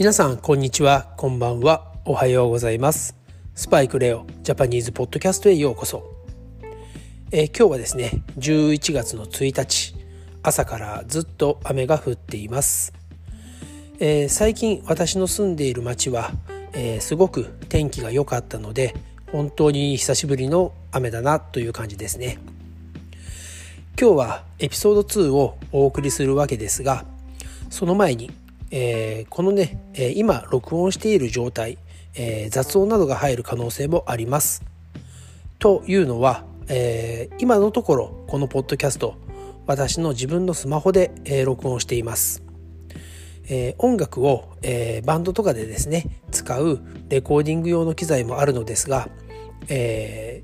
皆さんこんにちは。こんばんは。おはようございます。スパイクレオジャパニーズポッドキャストへようこそ、えー、今日はですね11月の1日朝からずっと雨が降っています、えー、最近私の住んでいる町は、えー、すごく天気が良かったので本当に久しぶりの雨だなという感じですね。今日はエピソード2をお送りするわけですがその前にえー、このね、え今録音している状態、えー、雑音などが入る可能性もあります。というのは、えー、今のところこのポッドキャスト私の自分のスマホで、え録音しています。え音楽を、えバンドとかでですね使うレコーディング用の機材もあるのですが、え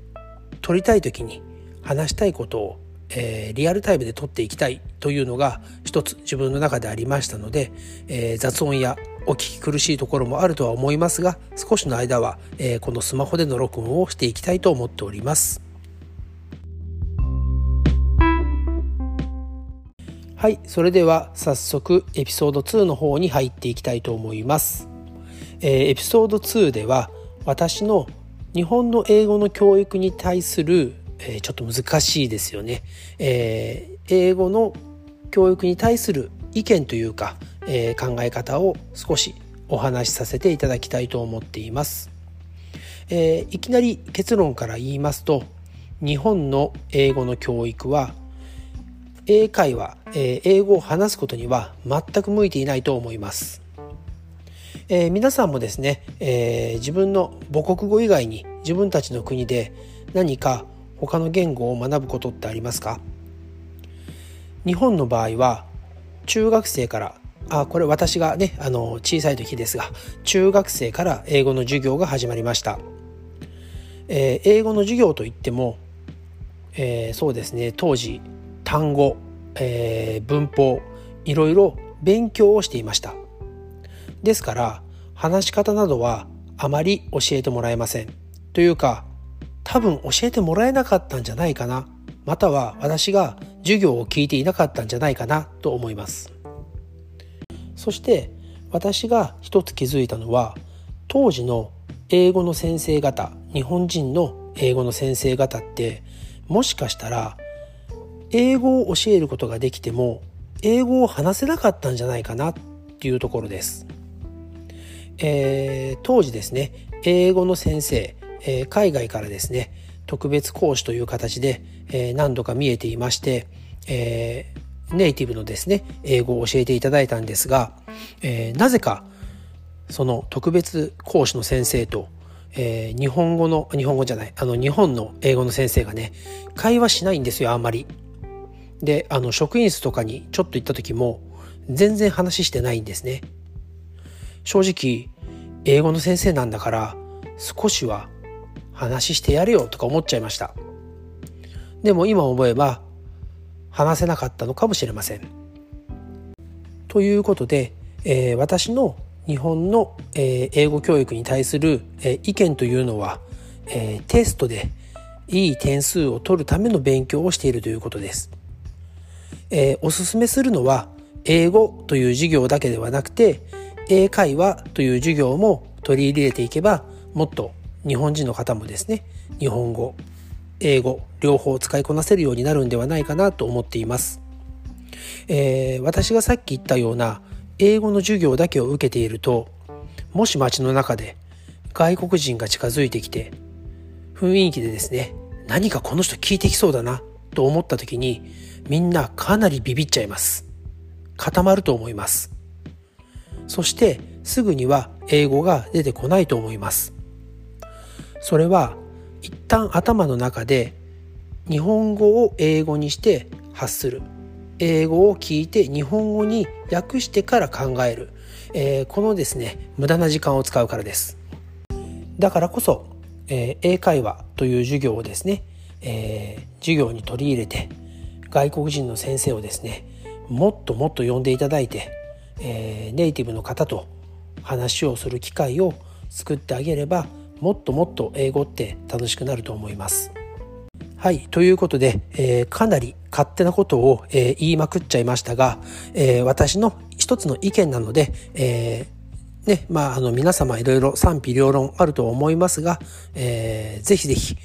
撮りたい時に話したいことをえー、リアルタイムで撮っていきたいというのが一つ自分の中でありましたので、えー、雑音やお聞き苦しいところもあるとは思いますが少しの間は、えー、このスマホでの録音をしていきたいと思っております。はい、それでは早速エピソード2の方に入っていきたいと思います。えー、エピソード2では私の日本の英語の教育に対するえー、ちょっと難しいですよね、えー、英語の教育に対する意見というか、えー、考え方を少しお話しさせていただきたいと思っています、えいきなり結論から言いますと日本の英語の教育は英会話、え英語を話すことには全く向いていないと思います、え皆さんもですね、え自分の母国語以外に自分たちの国で何か他の言語を学ぶことってありますか？日本の場合は中学生からあこれ私がねあの小さい時ですが中学生から英語の授業が始まりました、えー、英語の授業といっても、えー、そうですね当時単語、えー、文法いろいろ勉強をしていました。ですから話し方などはあまり教えてもらえません。というか多分教えてもらえなかったんじゃないかな。または私が授業を聞いていなかったんじゃないかなと思いますそして私が一つ気づいたのは当時の英語の先生方日本人の英語の先生方ってもしかしたら英語を教えることができても英語を話せなかったんじゃないかなっていうところです。えー、当時ですね英語の先生えー、海外からですね特別講師という形で、え、何度か見えていまして、え、ネイティブのですね英語を教えていただいたんですが、えなぜかその特別講師の先生と、え日本語の日本語じゃないあの日本の英語の先生がね会話しないんですよあんまり。であの職員室とかにちょっと行った時も全然話してないんですね。正直英語の先生なんだから少しは話してやれよとか思っちゃいました。でも今思えば話せなかったのかもしれません。ということで、えー、私の日本の、えー、英語教育に対する、えー、意見というのは、えテストでいい点数を取るための勉強をしているということです、えおすすめするのは英語という授業だけではなくて英会話という授業も取り入れていけばもっと日本人の方もですね日本語英語両方使いこなせるようになるんではないかなと思っています、えー、私がさっき言ったような英語の授業だけを受けているともし街の中で外国人が近づいてきて雰囲気でですね何かこの人聞いてきそうだなと思った時にみんなかなりビビっちゃいます。固まると思います。そしてすぐには英語が出てこないと思います。それは一旦頭の中で日本語を英語にして発する。英語を聞いて日本語に訳してから考える、えー、このですね無駄な時間を使うからです。だからこそ、えー、英会話という授業をですね、えー、授業に取り入れて外国人の先生をですねもっともっと呼んでいただいて、えネイティブの方と話をする機会を作ってあげればもっともっと英語って楽しくなると思います。はい。ということで、えー、かなり勝手なことを、えー、言いまくっちゃいましたが、えー、私の一つの意見なので、えね、まあ、あの、皆様いろいろ賛否両論あると思いますが、えー、ぜひぜひ、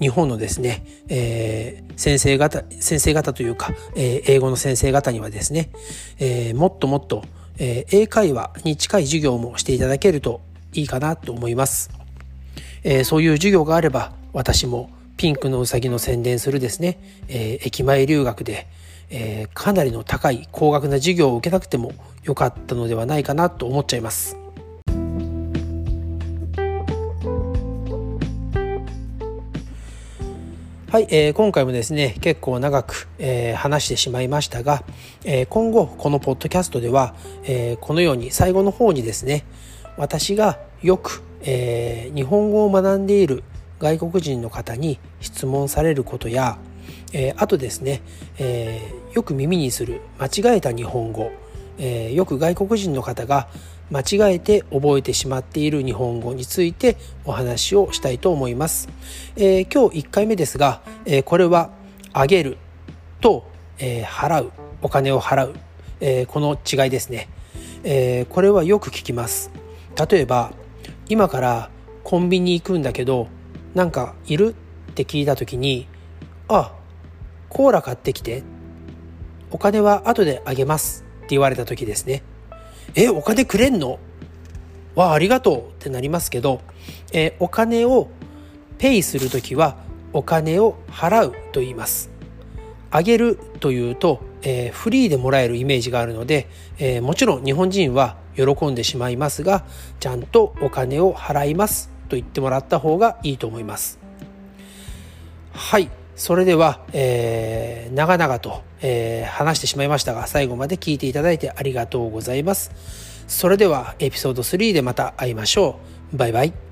日本のですね、えー、先生方、先生方というか、えー、英語の先生方にはですね、えー、もっともっと、えー、英会話に近い授業もしていただけるといいかなと思います。えー、そういう授業があれば、私もピンクのうさぎの宣伝するですね、えー、駅前留学で、えー、かなりの高い高額な授業を受けなくてもよかったのではないかなと思っちゃいます。はい、えー、今回もですね結構長く、えー、話してしまいましたが、えー、今後このポッドキャストでは、えー、このように最後の方にですね私がよく、えー、日本語を学んでいる外国人の方に質問されることや、えー、あとですね、えー、よく耳にする間違えた日本語、えー、よく外国人の方が間違えて覚えてしまっている日本語についてお話をしたいと思います。えー、今日1回目ですが、えー、これはあげると、えー、払うお金を払う、えー、この違いですね、えー、これはよく聞きます例えば今からコンビニ行くんだけどなんかいるって聞いた時にあコーラ買ってきて。お金は後であげますって言われた時ですね。え、お金くれんの？わあ、ありがとうってなりますけど、えー、お金をペイするときはお金を払うと言います。あげるというと、えー、フリーでもらえるイメージがあるので、えー、もちろん日本人は喜んでしまいますが、ちゃんとお金を払いますと言ってもらった方がいいと思います。はい。それでは、えー、長々と、えー、話してしまいましたが、最後まで聞いていただいてありがとうございます。それでは、エピソード3でまた会いましょう。バイバイ。